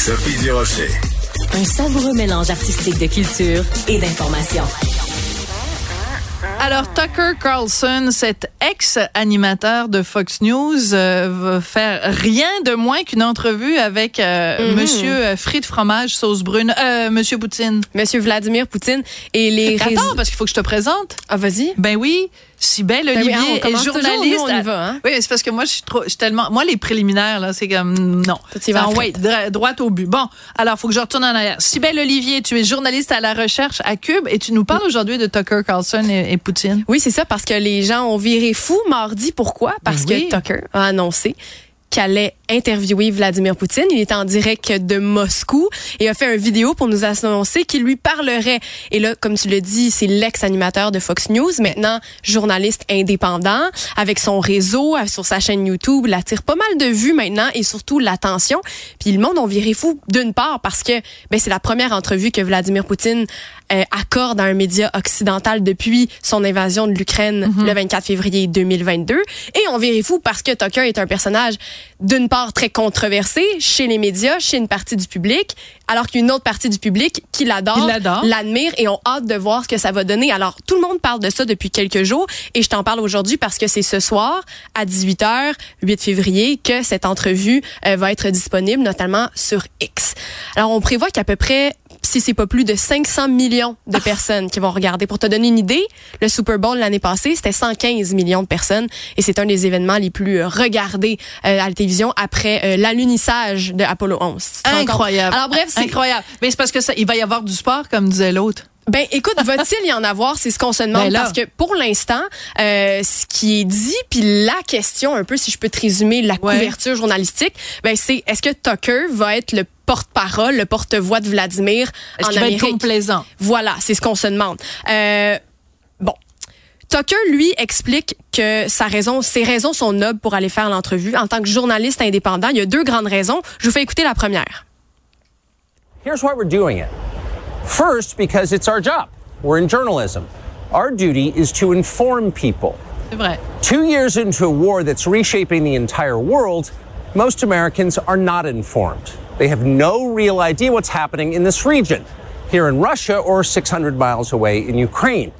Sophie Durocher. Un savoureux mélange artistique de culture et d'information. Alors, Tucker Carlson, cet ex-animateur de Fox News, euh, va faire rien de moins qu'une entrevue avec euh, Mhm. Monsieur euh, Frites Fromage Sauce Brune, euh, Monsieur Poutine. Monsieur Vladimir Poutine et les Attends, parce qu'il faut que je te présente. Ah, vas-y. Ben oui, Sybelle Ben Olivier ah, est toujours, journaliste. nous, on y à- va, hein? Oui, mais c'est parce que moi, je suis trop, je suis tellement, moi, les préliminaires, là, c'est comme, non. en ouais, dra- droit au but. Bon. Alors, faut que je retourne en arrière. Sybelle Olivier, tu es journaliste à la recherche à Cube et tu nous parles aujourd'hui de Tucker Carlson et, et Poutine? Oui, c'est ça, parce que les gens ont viré fou mardi. Pourquoi? Parce Ben oui. que Tucker a annoncé qu'elle allait interviewer Vladimir Poutine. Il est en direct de Moscou et a fait une vidéo pour nous annoncer qu'il lui parlerait. Et là, comme tu le dis, c'est l'ex-animateur de Fox News, maintenant journaliste indépendant, avec son réseau euh, sur sa chaîne YouTube, il attire pas mal de vues maintenant et surtout l'attention. Puis le monde ont viré fou d'une part parce que ben, c'est la première entrevue que Vladimir Poutine euh, accorde à un média occidental depuis son invasion de l'Ukraine le 24 février 2022. Et on viré fou parce que Tucker est un personnage d'une part très controversé chez les médias, chez une partie du public, alors qu'une autre partie du public qui l'adore, Qui l'adore. l'admire et ont hâte de voir ce que ça va donner. Alors, tout le monde parle de ça depuis quelques jours et je t'en parle aujourd'hui parce que c'est ce soir à 18h, 8 février, que cette entrevue euh, va être disponible, notamment sur X. Alors, on prévoit qu'à peu près si c'est pas plus de 500 millions de personnes qui vont regarder. Pour te donner une idée, le Super Bowl l'année passée, c'était 115 millions de personnes et c'est un des événements les plus euh, regardés euh, à la télévision après euh, l'alunissage de Apollo 11. Tu te rends compte? Incroyable. Alors bref, c'est incroyable. Mais c'est parce que ça, il va y avoir du sport, comme disait l'autre. ben écoute, va-t-il y en avoir? C'est ce qu'on se demande Ben parce que pour l'instant, euh, ce qui est dit, puis la question un peu, si je peux te résumer la Ouais. couverture journalistique, ben c'est est-ce que Tucker va être le porte-parole, le porte-voix de Vladimir Est-ce en qu'il va être complaisant? Voilà, c'est ce qu'on se demande. Euh, bon. Tucker, lui, explique que sa raison, ses raisons sont nobles pour aller faire l'entrevue. En tant que journaliste indépendant, il y a deux grandes raisons. Je vous fais écouter la première. Here's why we're doing it. First, because it's our job. We're in journalism. Our duty is to inform people. C'est vrai. Two years into a war that's reshaping the entire world, most Americans are not informed. They have no real idea what's happening in this region, here in Russia or 600 miles away in Ukraine.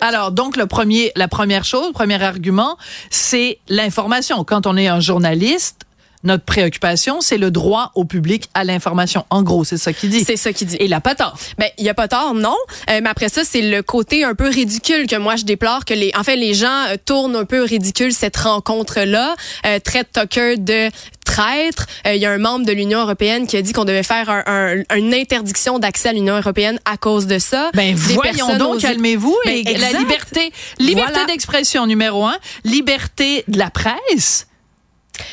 Alors, donc, le premier, la première chose, le premier argument, c'est l'information. Quand on est un journaliste, notre préoccupation, c'est le droit au public à l'information. En gros, c'est ça qu'il dit. C'est ça qu'il dit. Et il a pas tort. Ben, il a pas tort, non. Euh, mais après ça, c'est le côté un peu ridicule que moi je déplore que les, en fait, les gens euh, tournent un peu ridicule cette rencontre-là, euh, traitent Tucker de traître. Euh, Il y a un membre de l'Union européenne qui a dit qu'on devait faire un, un- une interdiction d'accès à l'Union européenne à cause de ça. Ben Des voyons donc, aux- calmez-vous. Ben, la liberté, liberté Voilà. d'expression numéro un, liberté de la presse.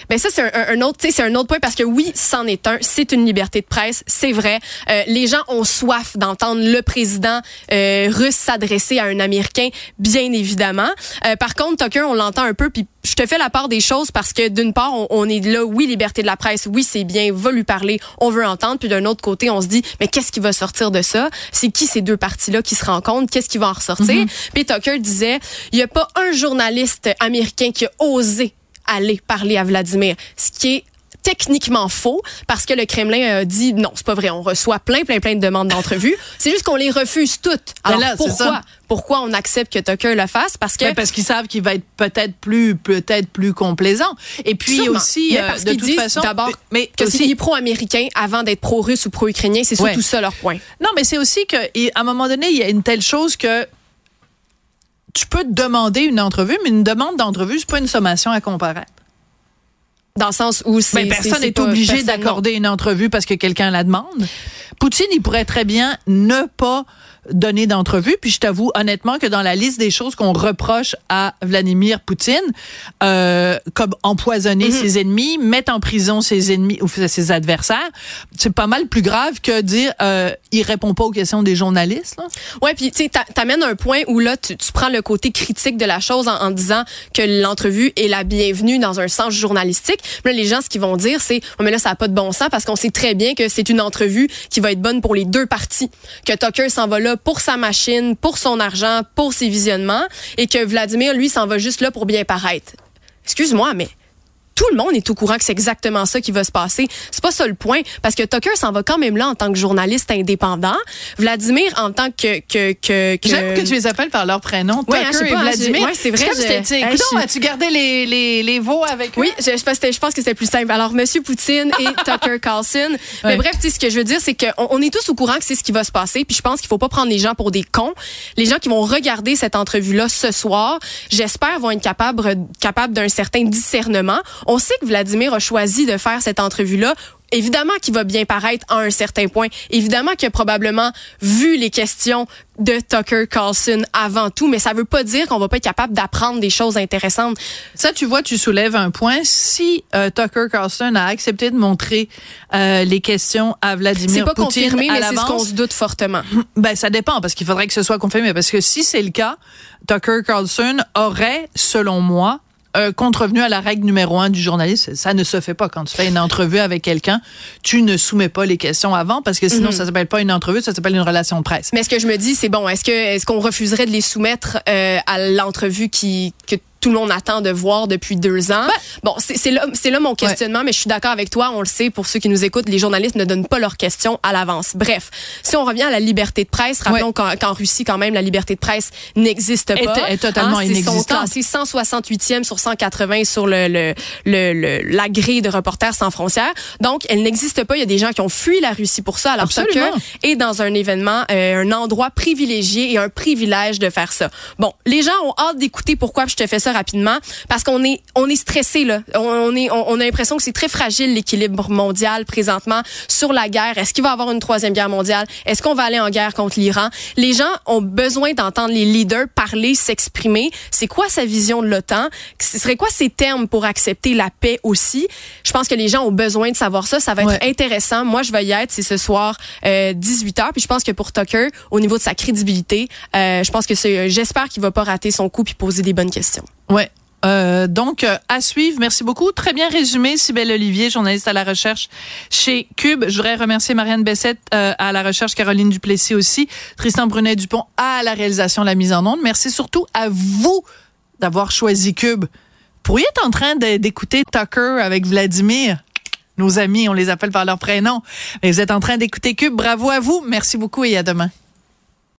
Ben ça c'est un, un- autre, c'est un autre point parce que oui, c'en est un. C'est une liberté de presse, c'est vrai. Euh, les gens ont soif d'entendre le président euh, russe s'adresser à un Américain, bien évidemment. Euh, par contre, Tucker, on l'entend un peu, puis je te fais la part des choses parce que d'une part, on, on est là, oui, liberté de la presse, oui, c'est bien, va lui parler, on veut entendre. Puis d'un autre côté, on se dit, mais qu'est-ce qui va sortir de ça? C'est qui ces deux parties-là qui se rencontrent? Qu'est-ce qui va en ressortir? Puis Tucker disait, il y a pas un journaliste américain qui a osé aller parler à Vladimir, ce qui est techniquement faux parce que le Kremlin a dit non, c'est pas vrai. On reçoit plein, plein, plein de demandes d'entrevues. c'est juste qu'on les refuse toutes. Alors là, pourquoi? Pourquoi on accepte que Tucker le fasse? Parce que parce qu'ils savent qu'il va être peut-être plus peut-être plus complaisant. Et puis Sûrement. aussi Mais euh, de toute disent façon d'abord mais que aussi- c'est pro-américain avant d'être pro-russe ou pro-ukrainien. C'est surtout Ouais. ça leur point. Non, mais c'est aussi que à un moment donné, il y a une telle chose que tu peux demander une entrevue, mais une demande d'entrevue, c'est pas une sommation à comparaître. Dans le sens où c'est. Mais c'est- personne n'est obligé d'accorder une entrevue parce que quelqu'un la demande. Poutine, il pourrait très bien ne pas donner d'entrevue. Puis je t'avoue honnêtement que dans la liste des choses qu'on reproche à Vladimir Poutine, euh, comme empoisonner Mm-hmm. ses ennemis, mettre en prison ses ennemis ou ses adversaires, c'est pas mal plus grave que dire euh, il répond pas aux questions des journalistes. Là. Ouais, puis tu t'amènes un point où là, tu, tu prends le côté critique de la chose en, en disant que l'entrevue est la bienvenue dans un sens journalistique. Puis là, les gens, ce qu'ils vont dire, c'est, oh, mais là, ça n'a pas de bon sens parce qu'on sait très bien que c'est une entrevue qui va être bonne pour les deux parties. Que Tucker s'en va là pour sa machine, pour son argent, pour ses visionnements, et que Vladimir, lui, s'en va juste là pour bien paraître. Excuse-moi, mais tout le monde est au courant que c'est exactement ça qui va se passer. C'est pas ça le point, parce que Tucker s'en va quand même là en tant que journaliste indépendant. Vladimir en tant que que que. que- J'aime que tu les appelles par leur prénom, Ouais, hein, Tucker je sais et pas, Vladimir. j'ai- ouais, c'est vrai, comme je- je- as-tu gardé les, les, les veaux avec eux? Oui, je, je, pense, je pense que c'était plus simple. Alors, Monsieur Poutine et Tucker Carlson. Mais bref, tu sais, ce que je veux dire, c'est qu'on on est tous au courant que c'est ce qui va se passer. Puis je pense qu'il faut pas prendre les gens pour des cons. Les gens qui vont regarder cette entrevue-là ce soir, j'espère, vont être capables, capables d'un certain discernement. On sait que Vladimir a choisi de faire cette entrevue-là. Évidemment qu'il va bien paraître à un certain point. Évidemment qu'il a probablement vu les questions de Tucker Carlson avant tout, mais ça veut pas dire qu'on va pas être capable d'apprendre des choses intéressantes. Ça, tu vois, tu soulèves un point. Si euh, Tucker Carlson a accepté de montrer euh, les questions à C'est Vladimir pas Poutine confirmé, mais c'est ce qu'on se doute fortement. ben ça dépend parce qu'il faudrait que ce soit confirmé. Parce que si c'est le cas, Tucker Carlson aurait, selon moi, euh, contrevenu à la règle numéro un du journaliste. Ça ne se fait pas quand tu fais une entrevue avec quelqu'un. Tu ne soumets pas les questions avant parce que sinon ça s'appelle pas une entrevue, ça s'appelle une relation de presse. Mais ce que je me dis, c'est bon, est-ce que est-ce qu'on refuserait de les soumettre euh, à l'entrevue qui que tout le monde attend de voir depuis deux ans. bon, c'est c'est là, c'est là mon questionnement, mais je suis d'accord avec toi. On le sait, pour ceux qui nous écoutent, les journalistes ne donnent pas leurs questions à l'avance. Bref, si on revient à la liberté de presse, rappelons qu'en qu'en Russie, quand même, la liberté de presse n'existe Est- pas. est totalement Hein, c'est- inexistante. classés 168e sur 180 sur le, le, le, le- la grille de Reporters sans frontières. Donc, elle n'existe pas. Il y a des gens qui ont fui la Russie pour ça. Alors, Absolument. Tucker est dans un événement, euh, un endroit privilégié et un privilège de faire ça. Bon, les gens ont hâte d'écouter pourquoi je te fais ça rapidement parce qu'on est on est stressé là. On, on est on, on a l'impression que c'est très fragile l'équilibre mondial présentement sur la guerre. Est-ce qu'il va y avoir une troisième guerre mondiale? Est-ce qu'on va aller en guerre contre l'Iran? Les gens ont besoin d'entendre les leaders parler, s'exprimer. C'est quoi sa vision de l'OTAN? Ce serait quoi ses termes pour accepter la paix aussi? Je pense que les gens ont besoin de savoir ça. Ça va être Ouais. intéressant. Moi, je vais y être. C'est ce soir, euh, 18 h Puis je pense que pour Tucker, au niveau de sa crédibilité, euh, je pense que c'est. J'espère qu'il va pas rater son coup puis poser des bonnes questions. Ouais. Euh, donc, euh, à suivre. Merci beaucoup. Très bien résumé, Sybelle Olivier, journaliste à la recherche chez Cube. Je voudrais remercier Marianne Bessette euh, à la recherche, Caroline Duplessis aussi, Tristan Brunet-Dupont à la réalisation, la mise en onde. Merci surtout à vous d'avoir choisi Cube. Vous pourriez être en train d'écouter Tucker avec Vladimir. Nos amis, on les appelle par leur prénom. Mais vous êtes en train d'écouter Cube. Bravo à vous. Merci beaucoup et à demain.